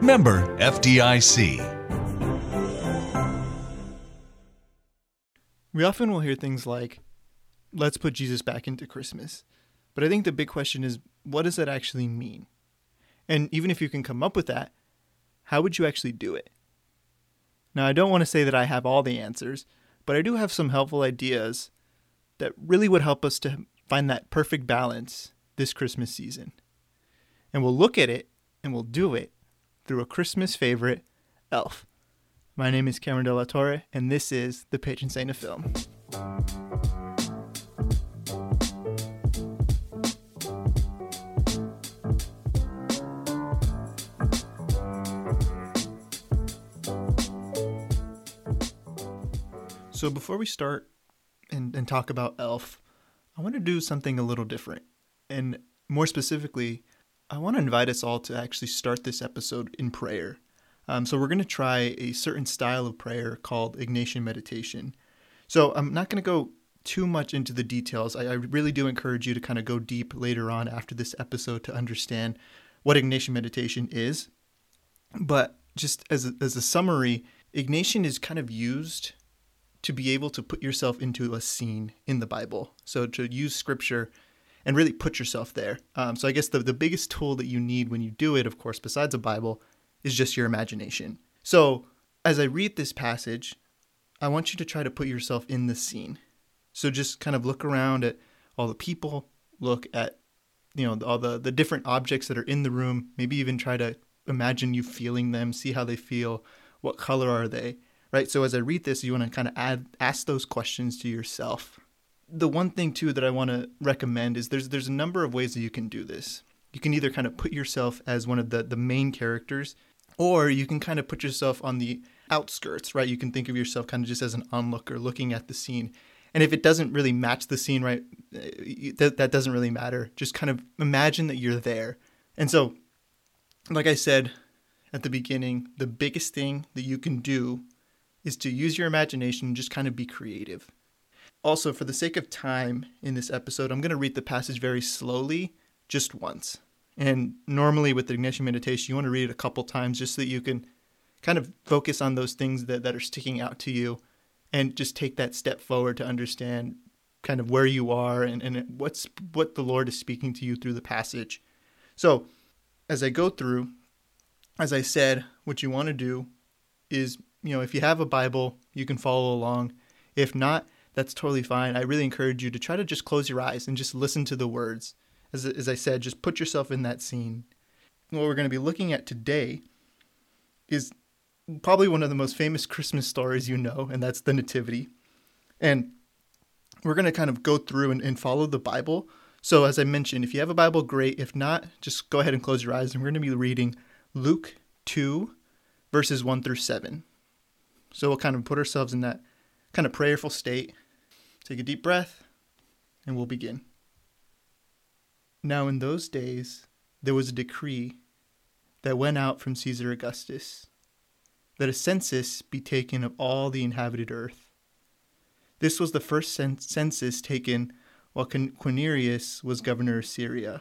Member FDIC. We often will hear things like, let's put Jesus back into Christmas. But I think the big question is, what does that actually mean? And even if you can come up with that, how would you actually do it? Now, I don't want to say that I have all the answers, but I do have some helpful ideas that really would help us to find that perfect balance this Christmas season. And we'll look at it and we'll do it through a Christmas favorite, Elf. My name is Cameron De Torre, and this is the Patron Saint of Film. So before we start and, and talk about Elf, I want to do something a little different. And more specifically, I want to invite us all to actually start this episode in prayer. Um, so, we're going to try a certain style of prayer called Ignatian meditation. So, I'm not going to go too much into the details. I, I, really do encourage you to kind of go deep later on after this episode to understand what Ignatian meditation is. But just as a, as a summary, Ignatian is kind of used to be able to put yourself into a scene in the Bible. So, to use scripture and really put yourself there. Um, so I guess the, the biggest tool that you need when you do it, of course, besides a Bible, is just your imagination. So as I read this passage, I want you to try to put yourself in the scene. So just kind of look around at all the people, look at you know all the the different objects that are in the room, maybe even try to imagine you feeling them, see how they feel, what color are they, right? So as I read this, you want to kind of add ask those questions to yourself the one thing too that I want to recommend is there's there's a number of ways that you can do this. You can either kind of put yourself as one of the the main characters, or you can kind of put yourself on the outskirts, right? You can think of yourself kind of just as an onlooker looking at the scene. And if it doesn't really match the scene, right, eh, that, that doesn't really matter. Just kind of imagine that you're there. And so, like I said at the beginning, the biggest thing that you can do is to use your imagination and just kind of be creative. Also, for the sake of time in this episode, I'm going to read the passage very slowly, just once. And normally with the Ignatian meditation, you want to read it a couple times just so that you can kind of focus on those things that, that are sticking out to you and just take that step forward to understand kind of where you are and, and what's what the Lord is speaking to you through the passage. So as I go through, as I said, what you want to do is, you know, if you have a Bible, you can follow along. If not, that's totally fine. I really encourage you to try to just close your eyes and just listen to the words. As, as I said, just put yourself in that scene. What we're going to be looking at today is probably one of the most famous Christmas stories you know, and that's the Nativity. And we're going to kind of go through and, and follow the Bible. So, as I mentioned, if you have a Bible, great. If not, just go ahead and close your eyes. And we're going to be reading Luke 2, verses 1 through 7. So, we'll kind of put ourselves in that kind of prayerful state Take a deep breath, and we'll begin. Now, in those days, there was a decree that went out from Caesar Augustus that a census be taken of all the inhabited earth. This was the first census taken while Quirinius was governor of Syria,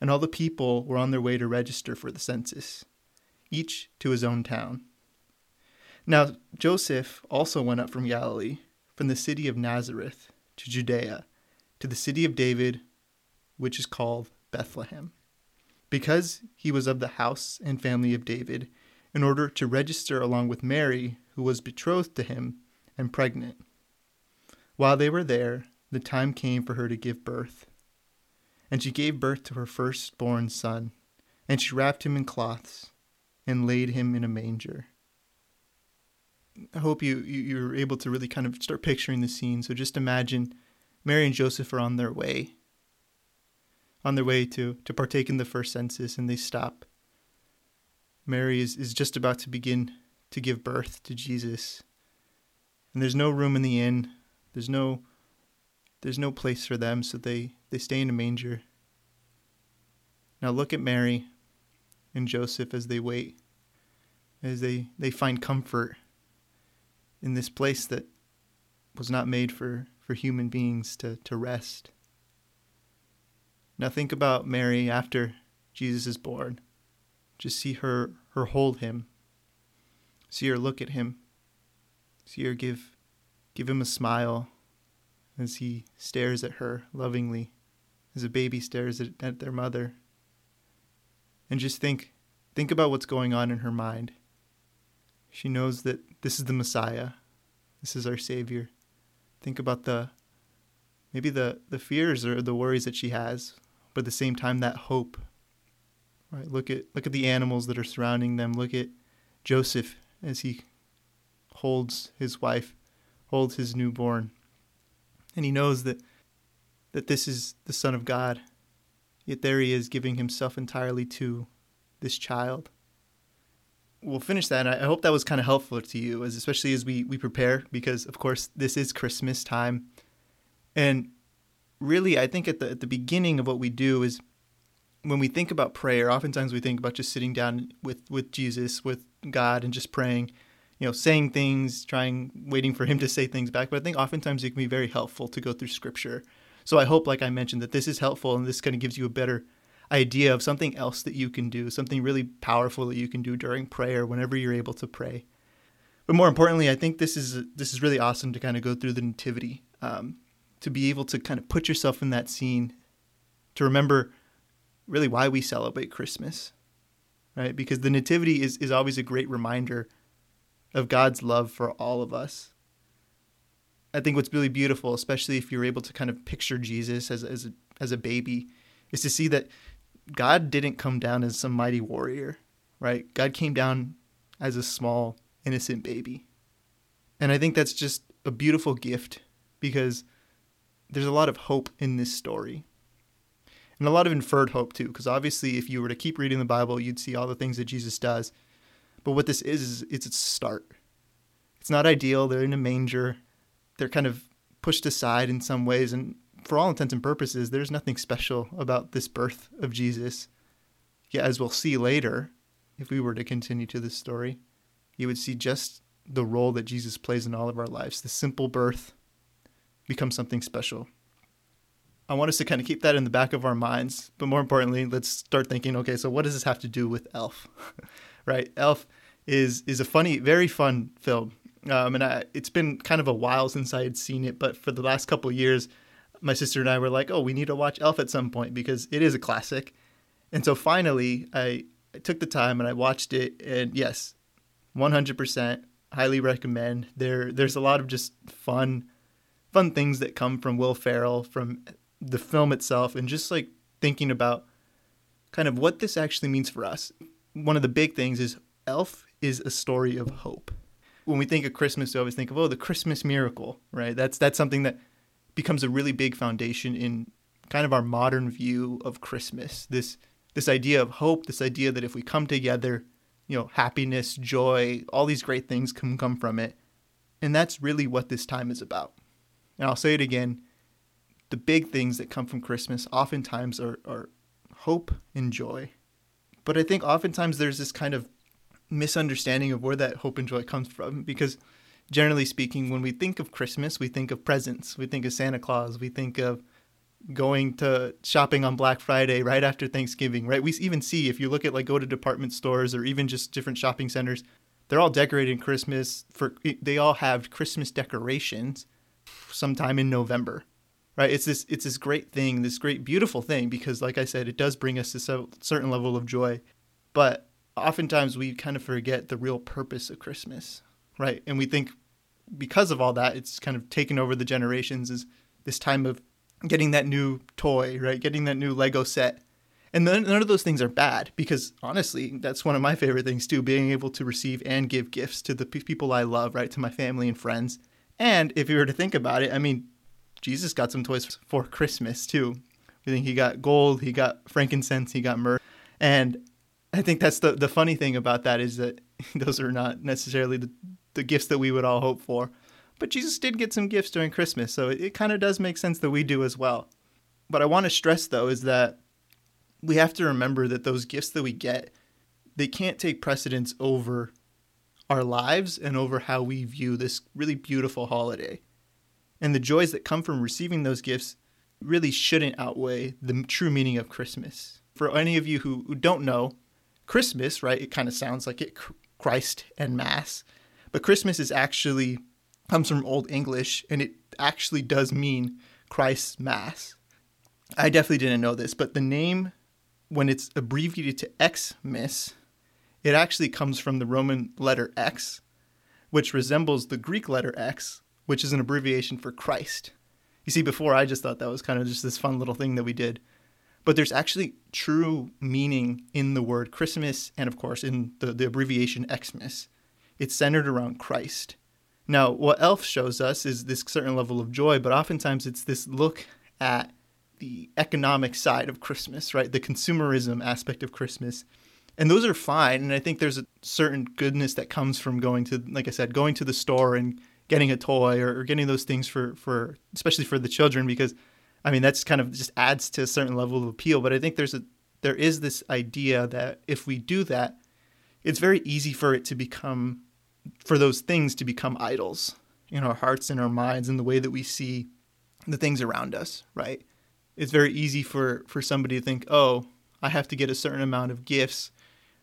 and all the people were on their way to register for the census, each to his own town. Now, Joseph also went up from Galilee from the city of Nazareth to Judea, to the city of David, which is called Bethlehem, because he was of the house and family of David, in order to register along with Mary, who was betrothed to him and pregnant. While they were there, the time came for her to give birth. And she gave birth to her firstborn son, and she wrapped him in cloths and laid him in a manger I hope you, you are able to really kind of start picturing the scene. So just imagine Mary and Joseph are on their way, on their way to to partake in the first census, and they stop. Mary is, is just about to begin to give birth to Jesus. And there's no room in the inn. There's no there's no place for them, so they, they stay in a manger. Now look at Mary and Joseph as they wait, as they, they find comfort in this place that was not made for, for human beings to, to rest. Now think about Mary after Jesus is born. Just see her her hold him. See her look at him. See her give give him a smile as he stares at her lovingly, as a baby stares at, at their mother. And just think think about what's going on in her mind. She knows that this is the Messiah. This is our Savior. Think about the maybe the, the fears or the worries that she has, but at the same time that hope Right? Look at look at the animals that are surrounding them. Look at Joseph as he holds his wife, holds his newborn. And he knows that that this is the Son of God. Yet there he is giving himself entirely to this child. We'll finish that. I hope that was kind of helpful to you, as especially as we, we prepare, because of course this is Christmas time. And really I think at the at the beginning of what we do is when we think about prayer, oftentimes we think about just sitting down with, with Jesus, with God, and just praying, you know, saying things, trying, waiting for Him to say things back. But I think oftentimes it can be very helpful to go through Scripture. So I hope, like I mentioned, that this is helpful and this kind of gives you a better idea of something else that you can do, something really powerful that you can do during prayer whenever you're able to pray. But more importantly, I think this is this is really awesome to kind of go through the nativity, um, to be able to kind of put yourself in that scene, to remember really why we celebrate Christmas, right? Because the Nativity is, is always a great reminder of God's love for all of us. I think what's really beautiful, especially if you're able to kind of picture Jesus as, as, a, as a baby, is to see that God didn't come down as some mighty warrior, right? God came down as a small, innocent baby. And I think that's just a beautiful gift because there's a lot of hope in this story and a lot of inferred hope too, because obviously, if you were to keep reading the Bible, you'd see all the things that Jesus does. But what this is, is it's a start. It's not ideal. They're in a manger. They're kind of pushed aside in some ways. And for all intents and purposes, there's nothing special about this birth of Jesus. Yet, as we'll see later, if we were to continue to this story, you would see just the role that Jesus plays in all of our lives. The simple birth becomes something special. I want us to kind of keep that in the back of our minds. But more importantly, let's start thinking, okay, so what does this have to do with Elf? right? Elf is is a funny, very fun film. Um, and I, it's been kind of a while since I had seen it, but for the last couple years, my sister and I were like, oh, we need to watch Elf at some point because it is a classic. And so finally, I, I took the time and I watched it, and yes, 100% highly recommend. There, there's a lot of just fun, fun things that come from Will Ferrell, from the film itself and just like thinking about kind of what this actually means for us. One of the big things is Elf is a story of hope. When we think of Christmas, we always think of oh the Christmas miracle, right? That's that's something that becomes a really big foundation in kind of our modern view of Christmas. This this idea of hope, this idea that if we come together, you know, happiness, joy, all these great things can come from it. And that's really what this time is about. And I'll say it again, the big things that come from Christmas oftentimes are, are hope and joy. But I think oftentimes there's this kind of misunderstanding of where that hope and joy comes from because generally speaking, when we think of Christmas, we think of presents, we think of Santa Claus, we think of going to shopping on Black Friday right after Thanksgiving, right? We even see if you look at like go to department stores or even just different shopping centers, they're all decorating Christmas for they all have Christmas decorations sometime in November right? It's this it's this great thing this great beautiful thing because like i said it does bring us to a certain level of joy. But oftentimes we kind of forget the real purpose of christmas right? And we think because of all that it's kind of taken over the generations is this time of getting that new toy right getting that new lego set and none, none of those things are bad because honestly that's one of my favorite things too being able to receive and give gifts to the people i love right to my family and friends and if you were to think about it i mean Jesus got some toys for Christmas too. I think he got gold, he got frankincense, he got myrrh. And I think that's the the funny thing about that is that those are not necessarily the the gifts that we would all hope for. But Jesus did get some gifts during Christmas, so it, it kind of does make sense that we do as well. But I want to stress though is that we have to remember that those gifts that we get, they can't take precedence over our lives and over how we view this really beautiful holiday. And the joys that come from receiving those gifts really shouldn't outweigh the true meaning of Christmas. For any of you who, who don't know, Christmas, right, it kind of sounds like it Christ and Mass. But Christmas is actually comes from Old English and it actually does mean Christ's Mass. I definitely didn't know this, but the name when it's abbreviated to Xmas, it actually comes from the Roman letter X, which resembles the Greek letter X, which is an abbreviation for Christ. You see, before I just thought that was kind of just this fun little thing that we did. But there's actually true meaning in the word Christmas and, of course, in the, the abbreviation Xmas. It's centered around Christ. Now, what Elf shows us is this certain level of joy, but oftentimes it's this look at the economic side of Christmas, right? The consumerism aspect of Christmas. And those are fine. And I think there's a certain goodness that comes from going to, like I said, going to the store and getting a toy or, or getting those things for, for, especially for the children, because I mean, that's kind of just adds to a certain level of appeal. But I think there's a, there is this idea that if we do that, it's very easy for it to become, for those things to become idols in our hearts and our minds and the way that we see the things around us, right? it's very easy for for somebody to think, "Oh, I have to get a certain amount of gifts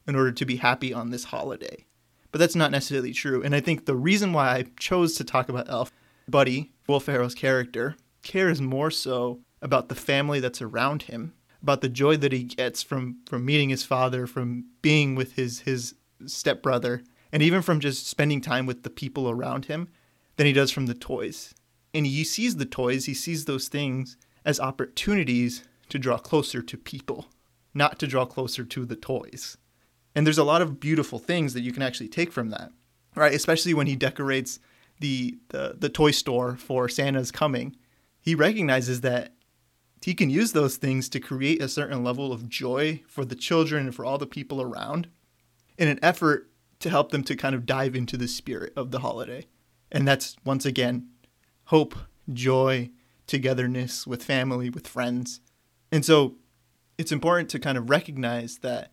in order to be happy on this holiday." But that's not necessarily true. And I think the reason why I chose to talk about Elf, Buddy, Will Ferrell's character, cares more so about the family that's around him, about the joy that he gets from from meeting his father, from being with his his stepbrother, and even from just spending time with the people around him than he does from the toys. And he sees the toys, he sees those things as opportunities to draw closer to people, not to draw closer to the toys. And there's a lot of beautiful things that you can actually take from that, right? Especially when he decorates the, the, the toy store for Santa's coming. He recognizes that he can use those things to create a certain level of joy for the children and for all the people around in an effort to help them to kind of dive into the spirit of the holiday. And that's once again hope, joy, togetherness with family, with friends. And so it's important to kind of recognize that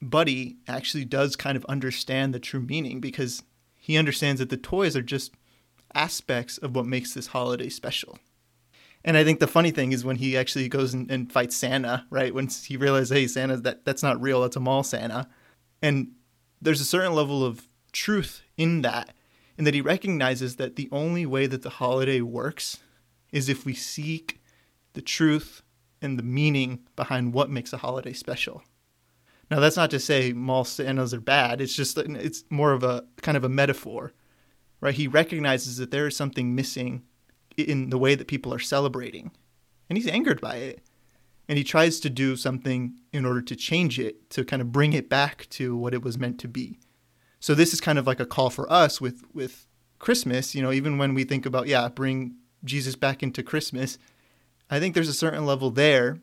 Buddy actually does kind of understand the true meaning because he understands that the toys are just aspects of what makes this holiday special. And I think the funny thing is when he actually goes and, and fights Santa, right? When he realizes, hey, Santa, that that's not real. That's a mall Santa. And there's a certain level of truth in that, in that he recognizes that the only way that the holiday works is if we seek the truth and the meaning behind what makes a holiday special. Now, that's not to say mall Santas are bad. It's just it's more of a kind of a metaphor, right? He recognizes that there is something missing in the way that people are celebrating, and he's angered by it, and he tries to do something in order to change it, to kind of bring it back to what it was meant to be. So this is kind of like a call for us with with Christmas. You know, even when we think about yeah, bring Jesus back into Christmas, I think there's a certain level there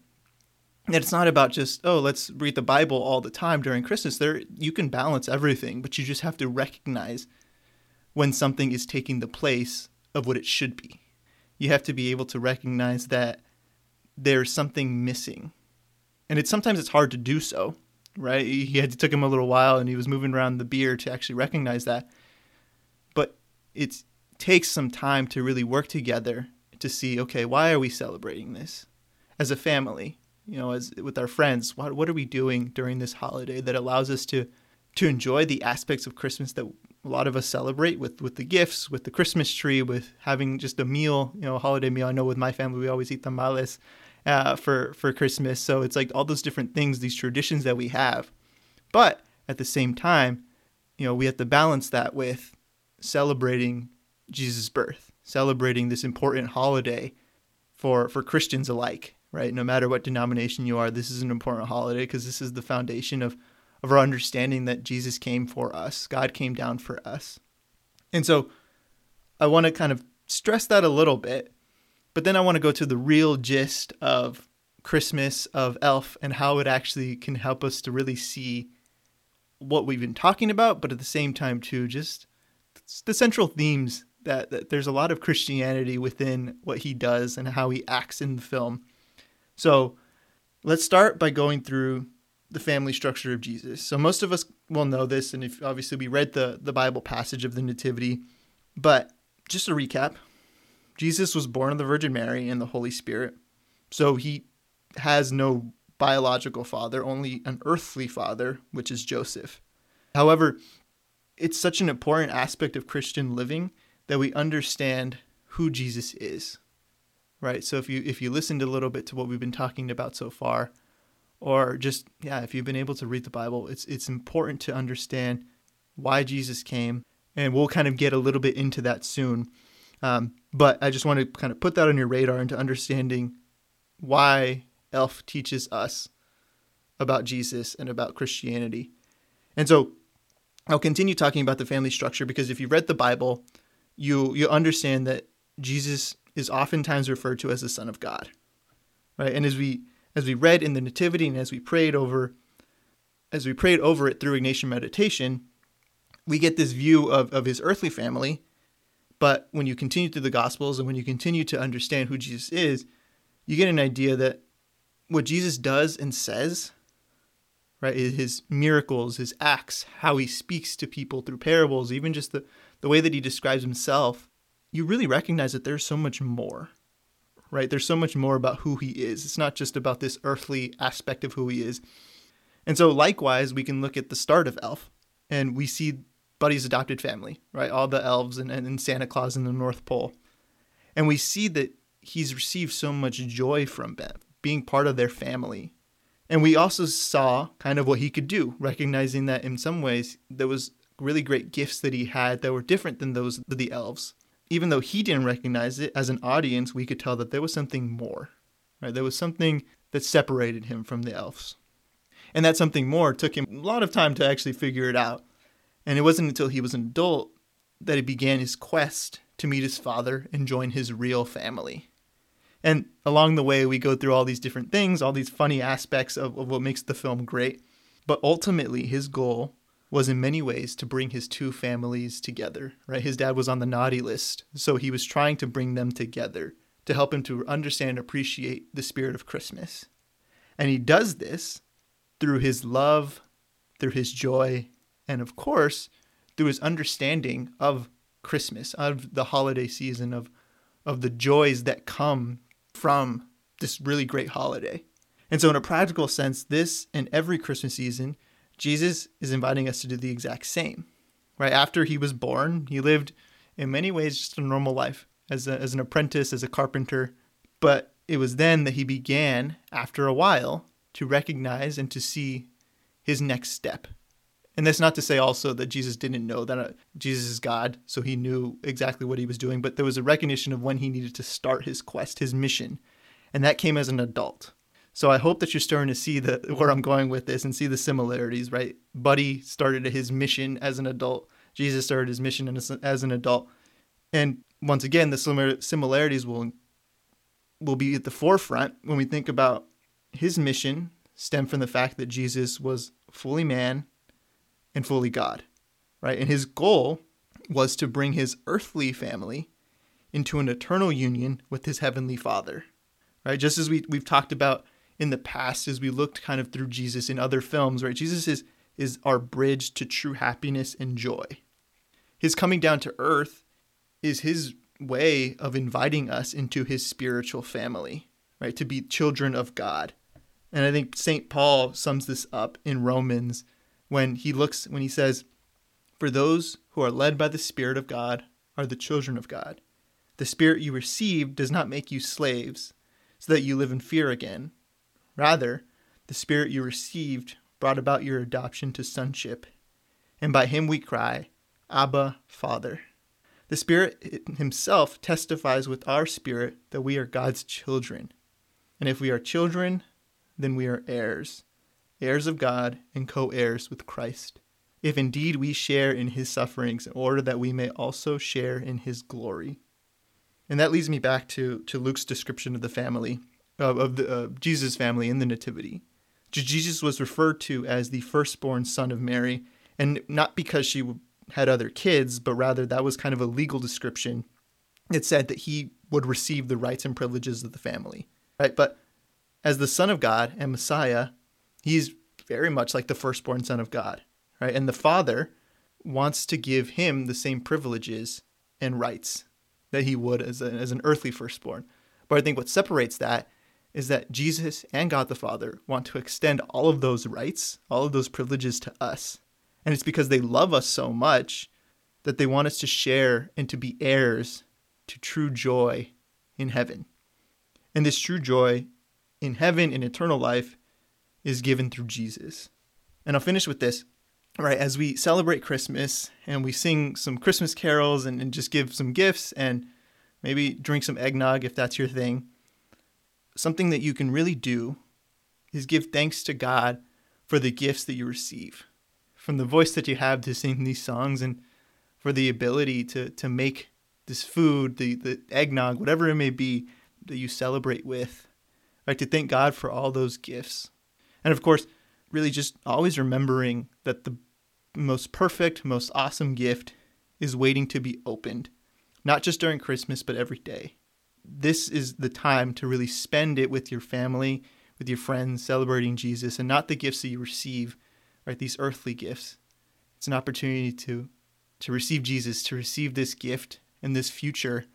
that it's not about just oh let's read the Bible all the time during Christmas. There you can balance everything, but you just have to recognize when something is taking the place of what it should be. You have to be able to recognize that there's something missing. And it's sometimes it's hard to do so, right? He had to took him a little while and he was moving around the beer to actually recognize that. But it takes some time to really work together to see okay why are we celebrating this as a family you know as with our friends what what are we doing during this holiday that allows us to to enjoy the aspects of christmas that a lot of us celebrate with with the gifts with the christmas tree with having just a meal you know a holiday meal i know with my family we always eat tamales uh, for for christmas so it's like all those different things these traditions that we have but at the same time you know we have to balance that with celebrating Jesus' birth, celebrating this important holiday for for Christians alike, right? No matter what denomination you are, this is an important holiday because this is the foundation of of our understanding that Jesus came for us. God came down for us. And so I want to kind of stress that a little bit, but then I want to go to the real gist of Christmas of Elf and how it actually can help us to really see what we've been talking about, but at the same time, too, just the central themes that, that there's a lot of Christianity within what he does and how he acts in the film. So let's start by going through the family structure of Jesus. So most of us will know this, and if obviously we read the, the Bible passage of the Nativity, but just a recap, Jesus was born of the Virgin Mary and the Holy Spirit. So he has no biological father, only an earthly father, which is Joseph. However, it's such an important aspect of Christian living that we understand who Jesus is. Right? So if you if you listened a little bit to what we've been talking about so far, or just yeah, if you've been able to read the Bible, it's it's important to understand why Jesus came, and we'll kind of get a little bit into that soon. Um, but I just want to kind of put that on your radar into understanding why Elf teaches us about Jesus and about Christianity. And so I'll continue talking about the family structure because if you read the Bible, you you understand that Jesus is oftentimes referred to as the Son of God. Right? And as we as we read in the Nativity and as we prayed over as we prayed over it through Ignatian meditation, we get this view of, of his earthly family. But when you continue through the Gospels and when you continue to understand who Jesus is, you get an idea that what Jesus does and says, right, his miracles, his acts, how he speaks to people through parables, even just the, the way that he describes himself, you really recognize that there's so much more, right? There's so much more about who he is. It's not just about this earthly aspect of who he is. And so, likewise, we can look at the start of Elf and we see Buddy's adopted family, right? All the elves and, and Santa Claus in the North Pole. And we see that he's received so much joy from them, being part of their family. And we also saw kind of what he could do, recognizing that in some ways there was really great gifts that he had that were different than those of the elves. Even though he didn't recognize it as an audience, we could tell that there was something more. Right? There was something that separated him from the elves. And that something more took him a lot of time to actually figure it out. And it wasn't until he was an adult that he began his quest to meet his father and join his real family. And along the way, we go through all these different things, all these funny aspects of, of what makes the film great. But ultimately, his goal was in many ways to bring his two families together, right? His dad was on the naughty list, so he was trying to bring them together to help him to understand and appreciate the spirit of Christmas. And he does this through his love, through his joy, and of course, through his understanding of Christmas, of the holiday season, of, of the joys that come from this really great holiday. And so, in a practical sense, this and every Christmas season, Jesus is inviting us to do the exact same. Right after he was born, he lived in many ways just a normal life as, a, as an apprentice, as a carpenter. But it was then that he began, after a while, to recognize and to see his next step. And that's not to say also that Jesus didn't know that uh, Jesus is God, so he knew exactly what he was doing, but there was a recognition of when he needed to start his quest, his mission. And that came as an adult. So I hope that you're starting to see the where I'm going with this and see the similarities, right? Buddy started his mission as an adult. Jesus started his mission as, an adult. And once again, the similar similarities will will be at the forefront when we think about his mission stem from the fact that Jesus was fully man and fully God, right? And his goal was to bring his earthly family into an eternal union with his heavenly Father, right? Just as we, we've talked about in the past as we looked kind of through Jesus in other films, right? Jesus is, is our bridge to true happiness and joy. His coming down to earth is his way of inviting us into his spiritual family, right? To be children of God. And I think St. Paul sums this up in Romans when he looks when he says, "For those who are led by the Spirit of God are the children of God. The Spirit you received does not make you slaves, so that you live in fear again. Rather, the Spirit you received brought about your adoption to sonship, and by him we cry, Abba, Father." The Spirit Himself testifies with our spirit that we are God's children. And if we are children, then we are heirs heirs of God, and co heirs with Christ, if indeed we share in his sufferings, in order that we may also share in his glory. And that leads me back to, to Luke's description of the family. of, of the uh, Jesus family in the Nativity. Jesus was referred to as the firstborn son of Mary, and not because she had other kids, but rather that was kind of a legal description. It said that he would receive the rights and privileges of the family, right? But as the Son of God and Messiah, he's very much like the firstborn Son of God, right? And the Father wants to give him the same privileges and rights that he would as, a, as an earthly firstborn. But I think what separates that is that Jesus and God the Father want to extend all of those rights, all of those privileges to us. And it's because they love us so much that they want us to share and to be heirs to true joy in heaven. And this true joy in heaven in eternal life is given through Jesus. And I'll finish with this. Right, as we celebrate Christmas and we sing some Christmas carols and, and just give some gifts and maybe drink some eggnog if that's your thing, something that you can really do is give thanks to God for the gifts that you receive, from the voice that you have to sing these songs, and for the ability to, to make this food, the, the eggnog, whatever it may be that you celebrate with. Right, to thank God for all those gifts. And of course, really just always remembering that the most perfect, most awesome gift is waiting to be opened, not just during Christmas, but every day. This is the time to really spend it with your family, with your friends, celebrating Jesus, and not the gifts that you receive, right? These earthly gifts. It's an opportunity to to receive Jesus, to receive this gift and this future,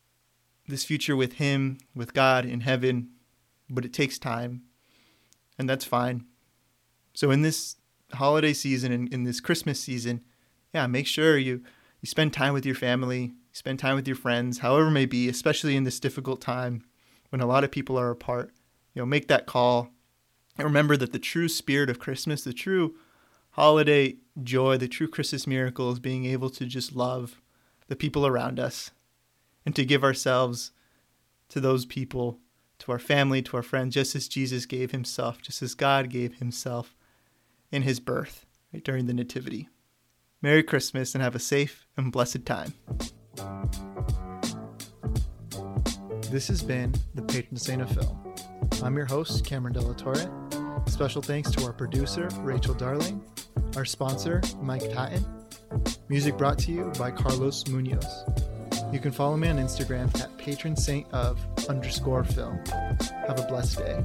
this future with Him, with God in heaven. But it takes time, and that's fine. So in this holiday season and in this Christmas season, yeah, make sure you you spend time with your family, spend time with your friends, however may be, especially in this difficult time when a lot of people are apart. You know, make that call. And remember that the true spirit of Christmas, the true holiday joy, the true Christmas miracle is being able to just love the people around us and to give ourselves to those people, to our family, to our friends, just as Jesus gave himself, just as God gave himself in his birth right, during the Nativity. Merry Christmas and have a safe and blessed time. This has been the patron saint of film. I'm your host, Cameron Della Torre. Special thanks to our producer, Rachel Darling, our sponsor, Mike Patton. Music brought to you by Carlos Munoz. You can follow me on Instagram at patron saint of underscore film. Have a blessed day.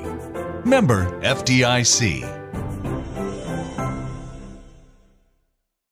Member FDIC.